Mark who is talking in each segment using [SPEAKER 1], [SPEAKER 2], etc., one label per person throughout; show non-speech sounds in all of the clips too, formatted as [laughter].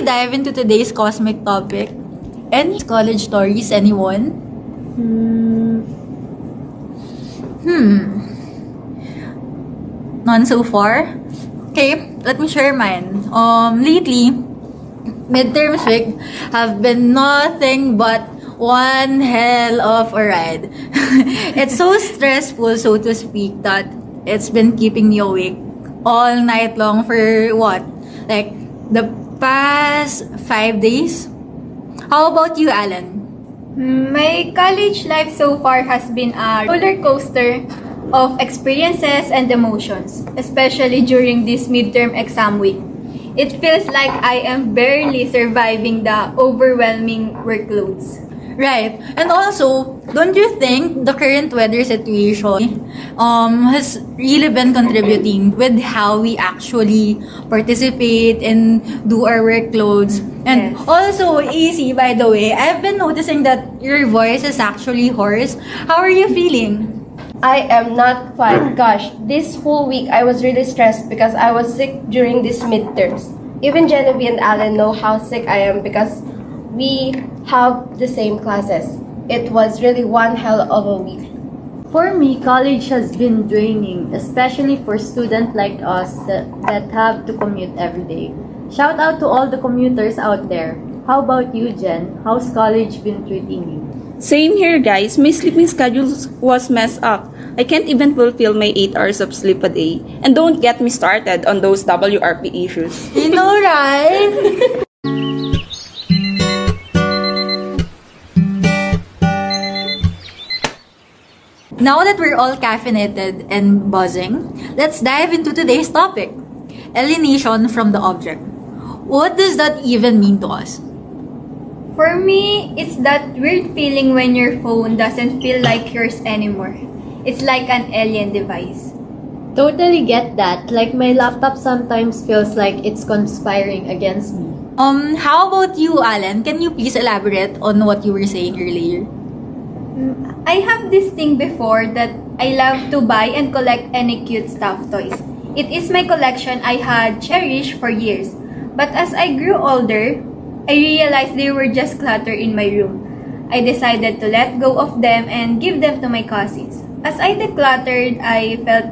[SPEAKER 1] we dive into today's cosmic topic? Any college stories, anyone?
[SPEAKER 2] Hmm.
[SPEAKER 1] Hmm. None so far? Okay, let me share mine. Um, lately, midterms week have been nothing but one hell of a ride. [laughs] it's so stressful, so to speak, that it's been keeping me awake all night long for what? Like the past five days? How about you, Allen?
[SPEAKER 3] My college life so far has been a roller coaster of experiences and emotions, especially during this midterm exam week. It feels like I am barely surviving the overwhelming workloads.
[SPEAKER 1] Right. And also, don't you think the current weather situation um, has really been contributing with how we actually participate and do our workloads? And
[SPEAKER 3] Yes.
[SPEAKER 1] also, Easy, by the way, I've been noticing that your voice is actually hoarse. How are you feeling?
[SPEAKER 2] I am not fine. Gosh, this whole week I was really stressed because I was sick during these midterms. Even Genevieve and Allen know how sick I am because we have the same classes. It was really one hell of a week.
[SPEAKER 4] For me, college has been draining, especially for students like us that, that have to commute every day. Shout out to all the commuters out there. How about you, Gen? How's college been treating you?
[SPEAKER 5] Same here, guys. My sleeping schedule was messed up. I can't even fulfill my 8 hours of sleep a day. And don't get me started on those WRP issues.
[SPEAKER 1] You know, right? [laughs] Now that we're all caffeinated and buzzing, let's dive into today's topic alienation from the object. What does that even mean to us?
[SPEAKER 3] For me, it's that weird feeling when your phone doesn't feel like yours anymore. It's like an alien device.
[SPEAKER 4] Totally get that. Like my laptop sometimes feels like it's conspiring against me.
[SPEAKER 1] Um, how about you, Allen? Can you please elaborate on what you were saying earlier?
[SPEAKER 3] I have this thing before that I love to buy and collect any cute stuffed toys. It is my collection I had cherished for years. But as I grew older, I realized they were just clutter in my room. I decided to let go of them and give them to my cousins. As I decluttered, I felt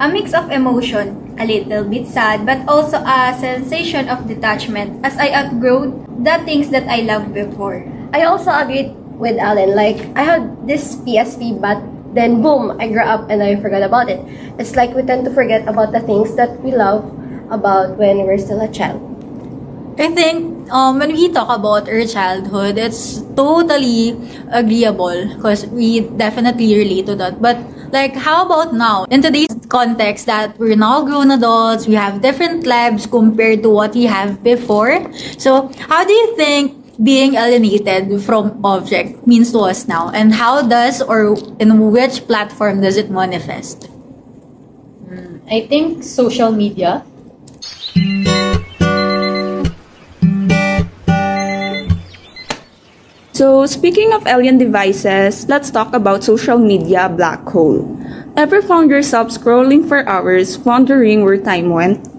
[SPEAKER 3] a mix of emotion, a little bit sad, but also a sensation of detachment as I outgrew the things that I loved before.
[SPEAKER 2] I also agreed with Allen. Like, I had this PSP, but then boom, I grew up and I forgot about it. It's like we tend to forget about the things that we love about when we're still a child.
[SPEAKER 1] I think um, when we talk about our childhood, it's totally agreeable because we definitely relate to that. But like, how about now? In today's context that we're now grown adults, we have different lives compared to what we have before. So, how do you think being alienated from object means to us now? And how does or in which platform does it manifest?
[SPEAKER 4] Hmm, I think social media.
[SPEAKER 5] So, speaking of alien devices, let's talk about social media black hole. Ever found yourself scrolling for hours, wondering where time went?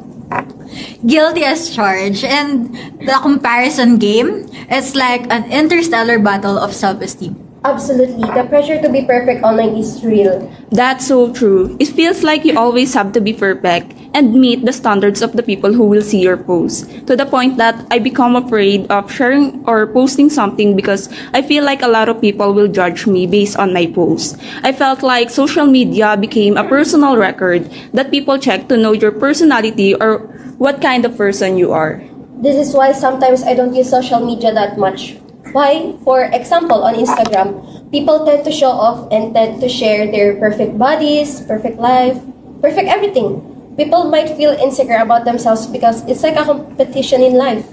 [SPEAKER 1] Guilty as charged and the comparison game it's like an interstellar battle of self-esteem
[SPEAKER 2] Absolutely. The pressure to be perfect online is real.
[SPEAKER 5] That's so true. It feels like you always have to be perfect and meet the standards of the people who will see your post. To the point that I become afraid of sharing or posting something because I feel like a lot of people will judge me based on my post. I felt like social media became a personal record that people check to know your personality or what kind of person you are.
[SPEAKER 2] This is why sometimes I don't use social media that much. Why? For example, on Instagram, people tend to show off and tend to share their perfect bodies, perfect life, perfect everything. People might feel insecure about themselves because it's like a competition in life.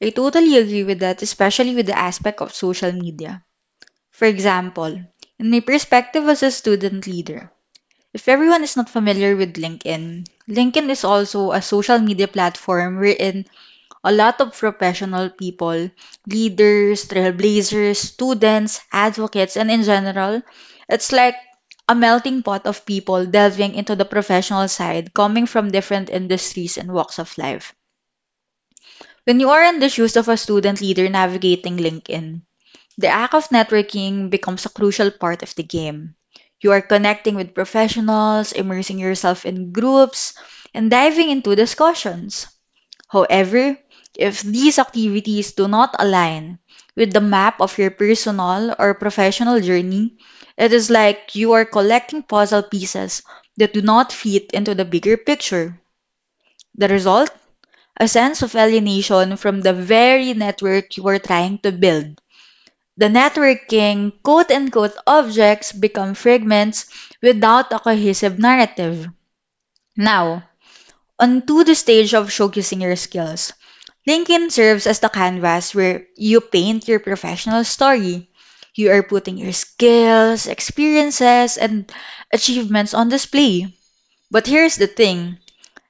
[SPEAKER 6] I totally agree with that, especially with the aspect of social media. For example, in my perspective as a student leader, if everyone is not familiar with LinkedIn, LinkedIn is also a social media platform wherein a lot of professional people, leaders, trailblazers, students, advocates, and in general, it's like a melting pot of people delving into the professional side coming from different industries and walks of life.
[SPEAKER 1] When you are in the shoes of a student leader navigating LinkedIn, the act of networking becomes a crucial part of the game. You are connecting with professionals, immersing yourself in groups, and diving into discussions. However, if these activities do not align with the map of your personal or professional journey, it is like you are collecting puzzle pieces that do not fit into the bigger picture. The result? A sense of alienation from the very network you are trying to build. The networking quote unquote objects become fragments without a cohesive narrative. Now, onto the stage of showcasing your skills. LinkedIn serves as the canvas where you paint your professional story. You are putting your skills, experiences, and achievements on display. But here's the thing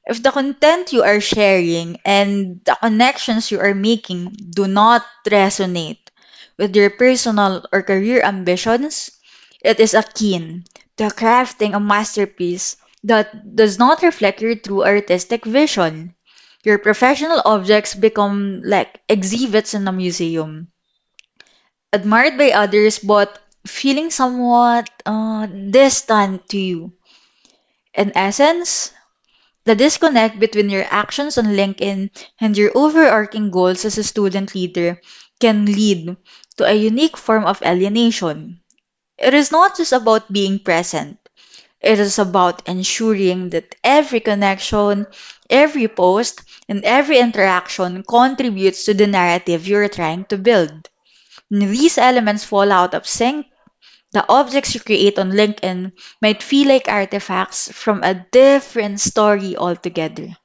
[SPEAKER 1] if the content you are sharing and the connections you are making do not resonate with your personal or career ambitions, it is akin to crafting a masterpiece that does not reflect your true artistic vision. Your professional objects become like exhibits in a museum, admired by others but feeling somewhat uh, distant to you. In essence, the disconnect between your actions on LinkedIn and your overarching goals as a student leader can lead to a unique form of alienation. It is not just about being present, it is about ensuring that every connection, every post, and every interaction contributes to the narrative you're trying to build. When these elements fall out of sync, the objects you create on LinkedIn might feel like artifacts from a different story altogether.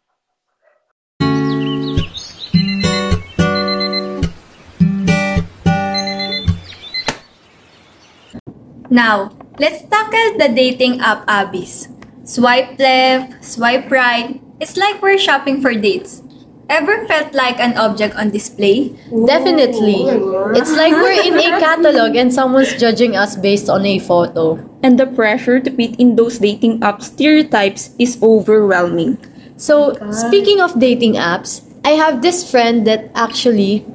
[SPEAKER 3] Now, let's tackle the dating app abyss. Swipe left, swipe right. It's like we're shopping for dates. Ever felt like an object on display?
[SPEAKER 4] Definitely. It's like we're in a catalog and someone's judging us based on a photo.
[SPEAKER 5] And the pressure to fit in those dating app stereotypes is overwhelming.
[SPEAKER 4] So, speaking of dating apps, I have this friend that actually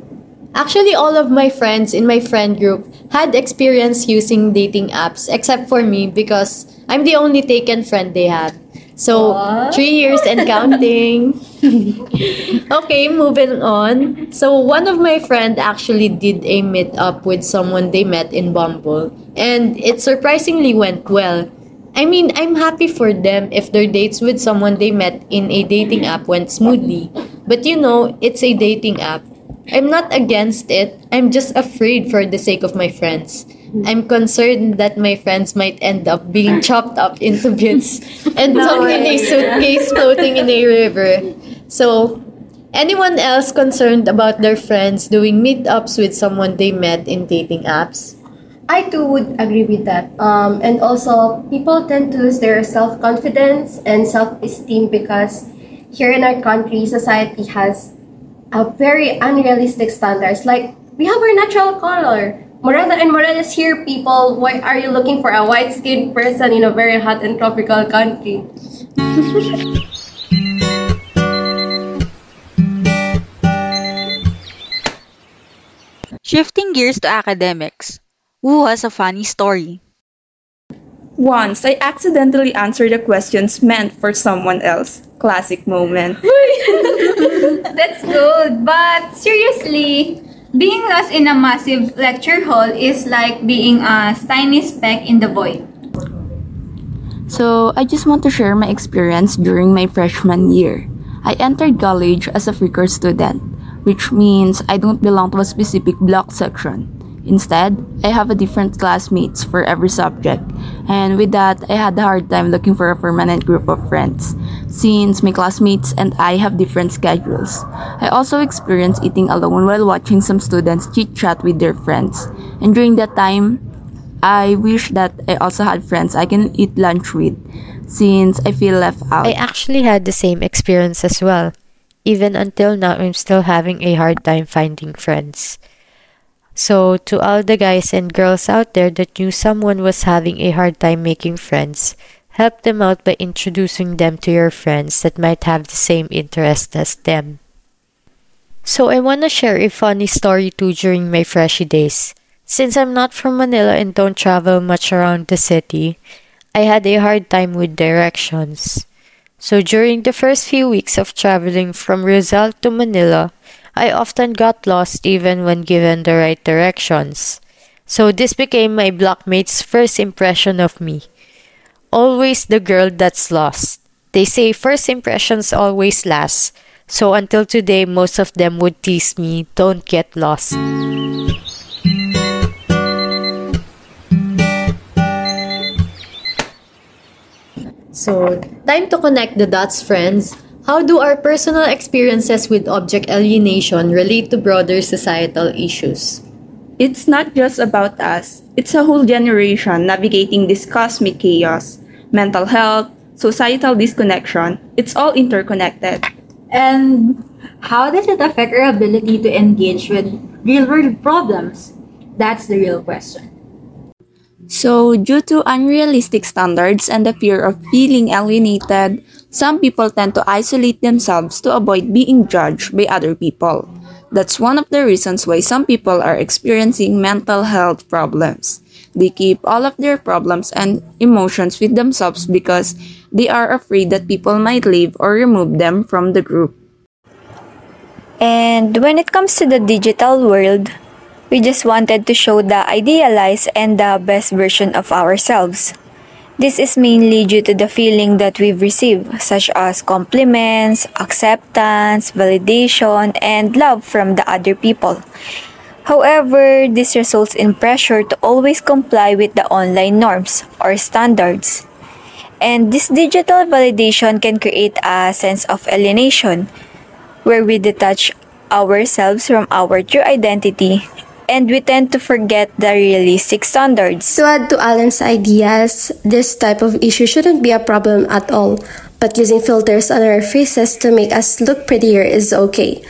[SPEAKER 4] actually all of my friends in my friend group had experience using dating apps except for me because I'm the only taken friend they had. So, three years and counting. [laughs] okay, moving on. So, one of my friend actually did a meet up with someone they met in Bumble, and it surprisingly went well. I mean, I'm happy for them if their dates with someone they met in a dating app went smoothly. But you know, it's a dating app. I'm not against it. I'm just afraid for the sake of my friends. I'm concerned that my friends might end up being chopped up into bits [laughs] and thrown in a suitcase floating in a river. So, anyone else concerned about their friends doing meetups with someone they met in dating apps?
[SPEAKER 2] I too would agree with that. Um, and also, people tend to lose their self confidence and self esteem because here in our country, society has a very unrealistic standards. Like, we have our natural color. Morena and Morenas here, people. Why are you looking for a white skinned person in a very hot and tropical country? [laughs]
[SPEAKER 1] Shifting gears to academics. Who has a funny story?
[SPEAKER 5] Once, I accidentally answered the questions meant for someone else. Classic moment. [laughs]
[SPEAKER 3] That's good, but seriously, being lost in a massive lecture hall is like being a tiny speck in the void.
[SPEAKER 7] So, I just want to share my experience during my freshman year. I entered college as a freaker student, which means I don't belong to a specific block section. Instead, I have a different classmates for every subject, and with that, I had a hard time looking for a permanent group of friends, since my classmates and I have different schedules. I also experienced eating alone while watching some students chit chat with their friends, and during that time, I wish that I also had friends I can eat lunch with, since I feel left out.
[SPEAKER 8] I actually had the same experience as well. Even until now, I'm still having a hard time finding friends. So, to all the guys and girls out there that knew someone was having a hard time making friends, help them out by introducing them to your friends that might have the same interest as them. So I want to share a funny story too during my freshy days. Since I'm not from Manila and don't travel much around the city, I had a hard time with directions. So during the first few weeks of traveling from Rizal to Manila, I often got lost even when given the right directions. So this became my blockmate's first impression of me. Always the girl that's lost. They say first impressions always last. So until today, most of them would tease me, don't get lost.
[SPEAKER 4] So, time to connect the dots, friends. How do our personal experiences with object alienation relate to broader societal issues?
[SPEAKER 5] It's not just about us, it's a whole generation navigating this cosmic chaos. Mental health, societal disconnection, it's all interconnected.
[SPEAKER 9] And how does it affect our ability to engage with real world problems? That's the real question.
[SPEAKER 7] So, due to unrealistic standards and the fear of feeling alienated, some people tend to isolate themselves to avoid being judged by other people. That's one of the reasons why some people are experiencing mental health problems. They keep all of their problems and emotions with themselves because they are afraid that people might leave or remove them from the group.
[SPEAKER 10] And when it comes to the digital world, we just wanted to show the idealized and the best version of ourselves. This is mainly due to the feeling that we've received, such as compliments, acceptance, validation, and love from the other people. However, this results in pressure to always comply with the online norms or standards. And this digital validation can create a sense of alienation, where we detach ourselves from our true identity and we tend to forget the realistic standards.
[SPEAKER 2] To add to Allen's ideas, this type of issue shouldn't be a problem at all, but using filters on our faces to make us look prettier is okay.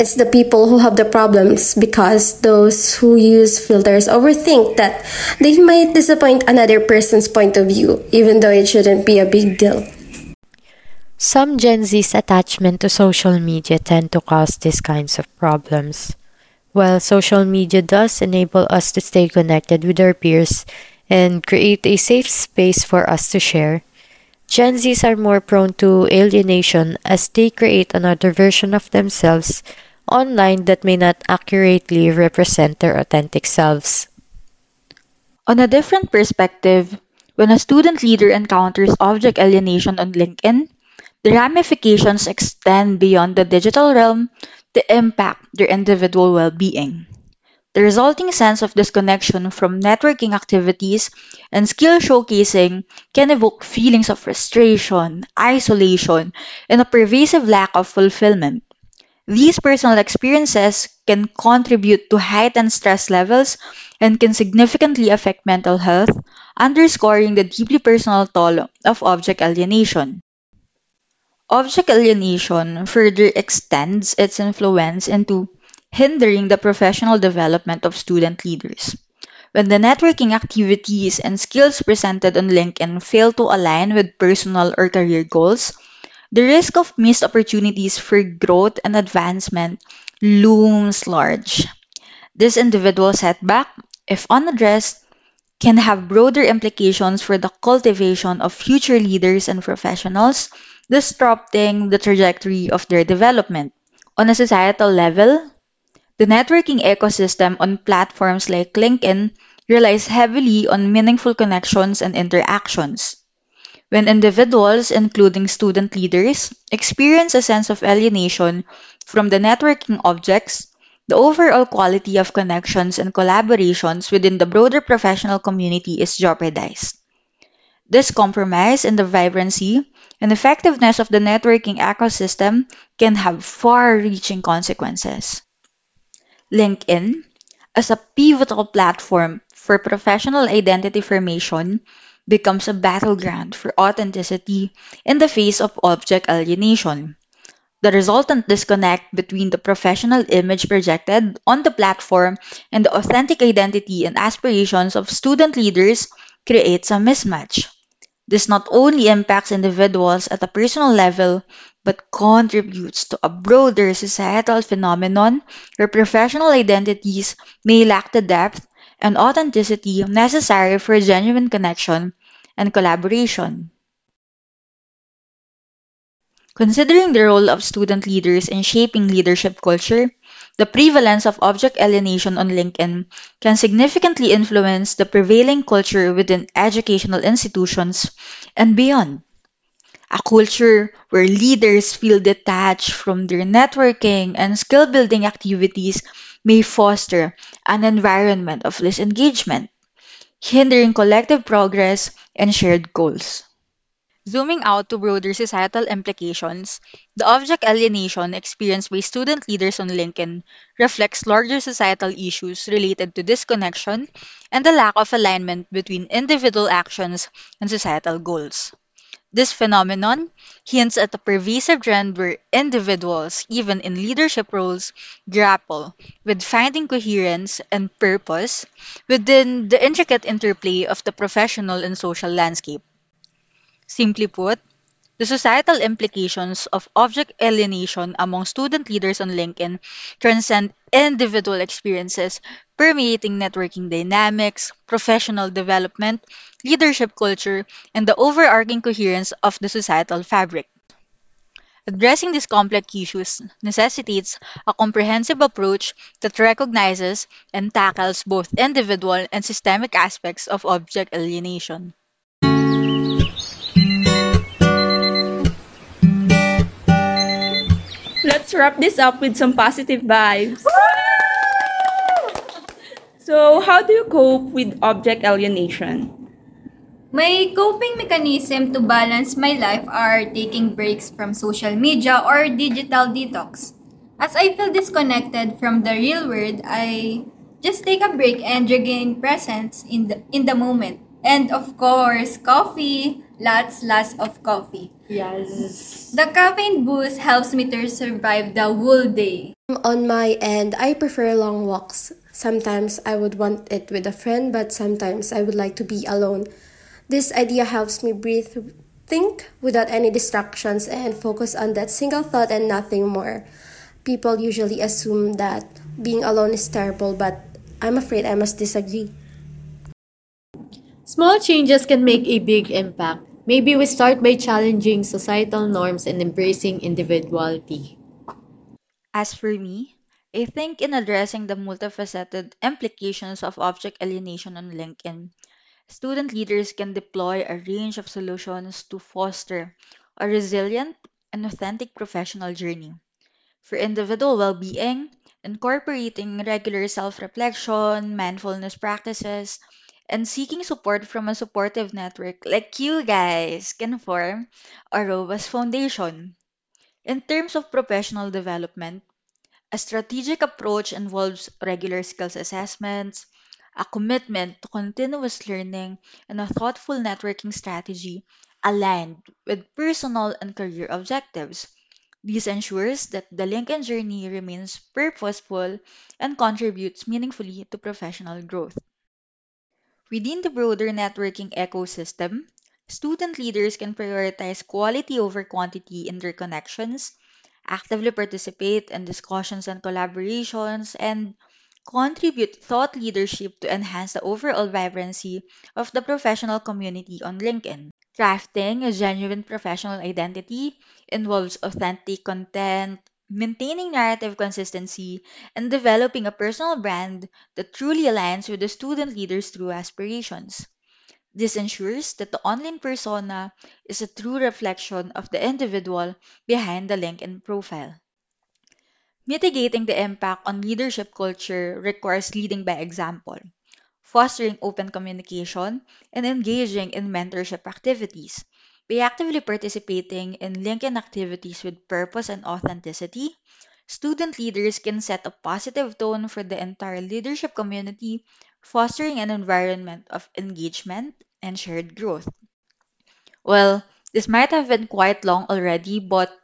[SPEAKER 2] It's the people who have the problems because those who use filters overthink that they might disappoint another person's point of view, even though it shouldn't be a big deal.
[SPEAKER 8] Some Gen Z's attachment to social media tend to cause these kinds of problems. While social media does enable us to stay connected with our peers and create a safe space for us to share, Gen Zs are more prone to alienation as they create another version of themselves online that may not accurately represent their authentic selves.
[SPEAKER 1] On a different perspective, when a student leader encounters object alienation on LinkedIn, the ramifications extend beyond the digital realm to impact their individual well being. The resulting sense of disconnection from networking activities and skill showcasing can evoke feelings of frustration, isolation, and a pervasive lack of fulfillment. These personal experiences can contribute to heightened stress levels and can significantly affect mental health, underscoring the deeply personal toll of object alienation. Object alienation further extends its influence into hindering the professional development of student leaders. When the networking activities and skills presented on LinkedIn fail to align with personal or career goals, the risk of missed opportunities for growth and advancement looms large. This individual setback, if unaddressed, can have broader implications for the cultivation of future leaders and professionals disrupting the trajectory of their development. On a societal level, the networking ecosystem on platforms like LinkedIn relies heavily on meaningful connections and interactions. When individuals, including student leaders, experience a sense of alienation from the networking objects, the overall quality of connections and collaborations within the broader professional community is jeopardized. This compromise in the vibrancy and effectiveness of the networking ecosystem can have far reaching consequences. LinkedIn, as a pivotal platform for professional identity formation, becomes a battleground for authenticity in the face of object alienation. The resultant disconnect between the professional image projected on the platform and the authentic identity and aspirations of student leaders creates a mismatch. This not only impacts individuals at a personal level, but contributes to a broader societal phenomenon where professional identities may lack the depth and authenticity necessary for genuine connection and collaboration. Considering the role of student leaders in shaping leadership culture, the prevalence of object alienation on LinkedIn can significantly influence the prevailing culture within educational institutions and beyond. A culture where leaders feel detached from their networking and skill building activities may foster an environment of disengagement, hindering collective progress and shared goals. Zooming out to broader societal implications, the object alienation experienced by student leaders on LinkedIn reflects larger societal issues related to disconnection and the lack of alignment between individual actions and societal goals. This phenomenon hints at a pervasive trend where individuals, even in leadership roles, grapple with finding coherence and purpose within the intricate interplay of the professional and social landscape. Simply put, the societal implications of object alienation among student leaders on LinkedIn transcend individual experiences, permeating networking dynamics, professional development, leadership culture, and the overarching coherence of the societal fabric. Addressing these complex issues necessitates a comprehensive approach that recognizes and tackles both individual and systemic aspects of object alienation.
[SPEAKER 5] Let's wrap this up with some positive vibes. So, how do you cope with object alienation?
[SPEAKER 3] My coping mechanism to balance my life are taking breaks from social media or digital detox. As I feel disconnected from the real world, I just take a break and regain presence in the in the moment. And of course, coffee, lots lots of coffee.
[SPEAKER 4] Yes.
[SPEAKER 3] The caffeine boost helps me to survive the whole day.
[SPEAKER 11] On my end, I prefer long walks. Sometimes I would want it with a friend, but sometimes I would like to be alone. This idea helps me breathe, think without any distractions, and focus on that single thought and nothing more. People usually assume that being alone is terrible, but I'm afraid I must disagree.
[SPEAKER 4] Small changes can make a big impact. Maybe we start by challenging societal norms and embracing individuality.
[SPEAKER 1] As for me, I think in addressing the multifaceted implications of object alienation on LinkedIn, student leaders can deploy a range of solutions to foster a resilient and authentic professional journey. For individual well being, incorporating regular self reflection, mindfulness practices, and seeking support from a supportive network like you guys can form a robust foundation. In terms of professional development, a strategic approach involves regular skills assessments, a commitment to continuous learning, and a thoughtful networking strategy aligned with personal and career objectives. This ensures that the LinkedIn journey remains purposeful and contributes meaningfully to professional growth. Within the broader networking ecosystem, student leaders can prioritize quality over quantity in their connections, actively participate in discussions and collaborations, and contribute thought leadership to enhance the overall vibrancy of the professional community on LinkedIn. Crafting a genuine professional identity involves authentic content, maintaining narrative consistency, and developing a personal brand that truly aligns with the student leader's true aspirations. This ensures that the online persona is a true reflection of the individual behind the LinkedIn profile. Mitigating the impact on leadership culture requires leading by example, fostering open communication, and engaging in mentorship activities. By actively participating in LinkedIn activities with purpose and authenticity, student leaders can set a positive tone for the entire leadership community, fostering an environment of engagement and shared growth. Well, this might have been quite long already, but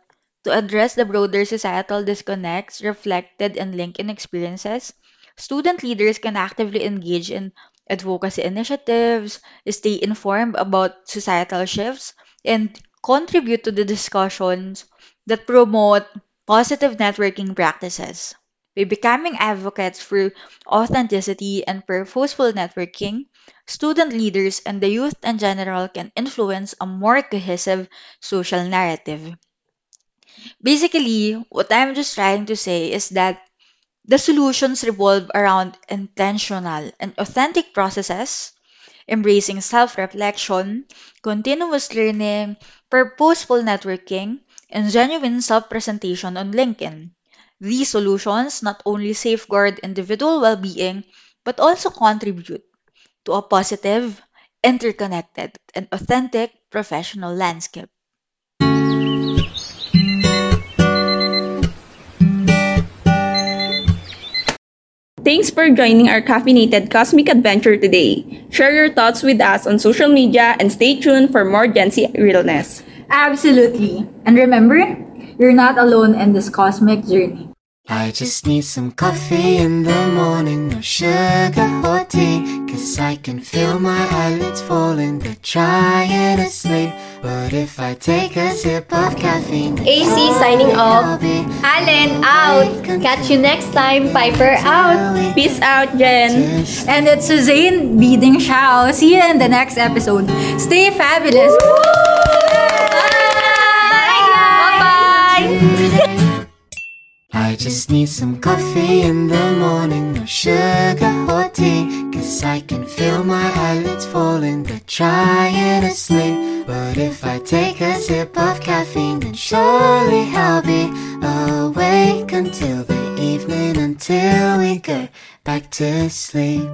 [SPEAKER 1] to address the broader societal disconnects reflected in LinkedIn experiences, student leaders can actively engage in advocacy initiatives, stay informed about societal shifts, and contribute to the discussions that promote positive networking practices. By becoming advocates for authenticity and purposeful networking, student leaders and the youth in general can influence a more cohesive social narrative. Basically, what I'm just trying to say is that the solutions revolve around intentional and authentic processes, embracing self reflection, continuous learning, purposeful networking, and genuine self presentation on LinkedIn. These solutions not only safeguard individual well being, but also contribute to a positive, interconnected, and authentic professional landscape.
[SPEAKER 5] Thanks for joining our caffeinated cosmic adventure today. Share your thoughts with us on social media and stay tuned for more Gen Z realness.
[SPEAKER 9] Absolutely. And remember, you're not alone in this cosmic journey.
[SPEAKER 12] I just need some coffee in the morning, no sugar or tea. Cause I can feel my eyelids falling, they're trying to sleep. But if I take a sip of caffeine,
[SPEAKER 2] AC signing off.
[SPEAKER 4] Allen out. Catch you next time. Piper out.
[SPEAKER 5] Peace out, Gen.
[SPEAKER 9] And it's Suzanne Bidding Shao. See you in the next episode. Stay fabulous.
[SPEAKER 12] I just need some coffee in the morning, no sugar or tea. Cause I can feel my eyelids falling, they're trying to sleep. But if I take a sip of caffeine, then surely I'll be awake until the evening, until we go back to sleep.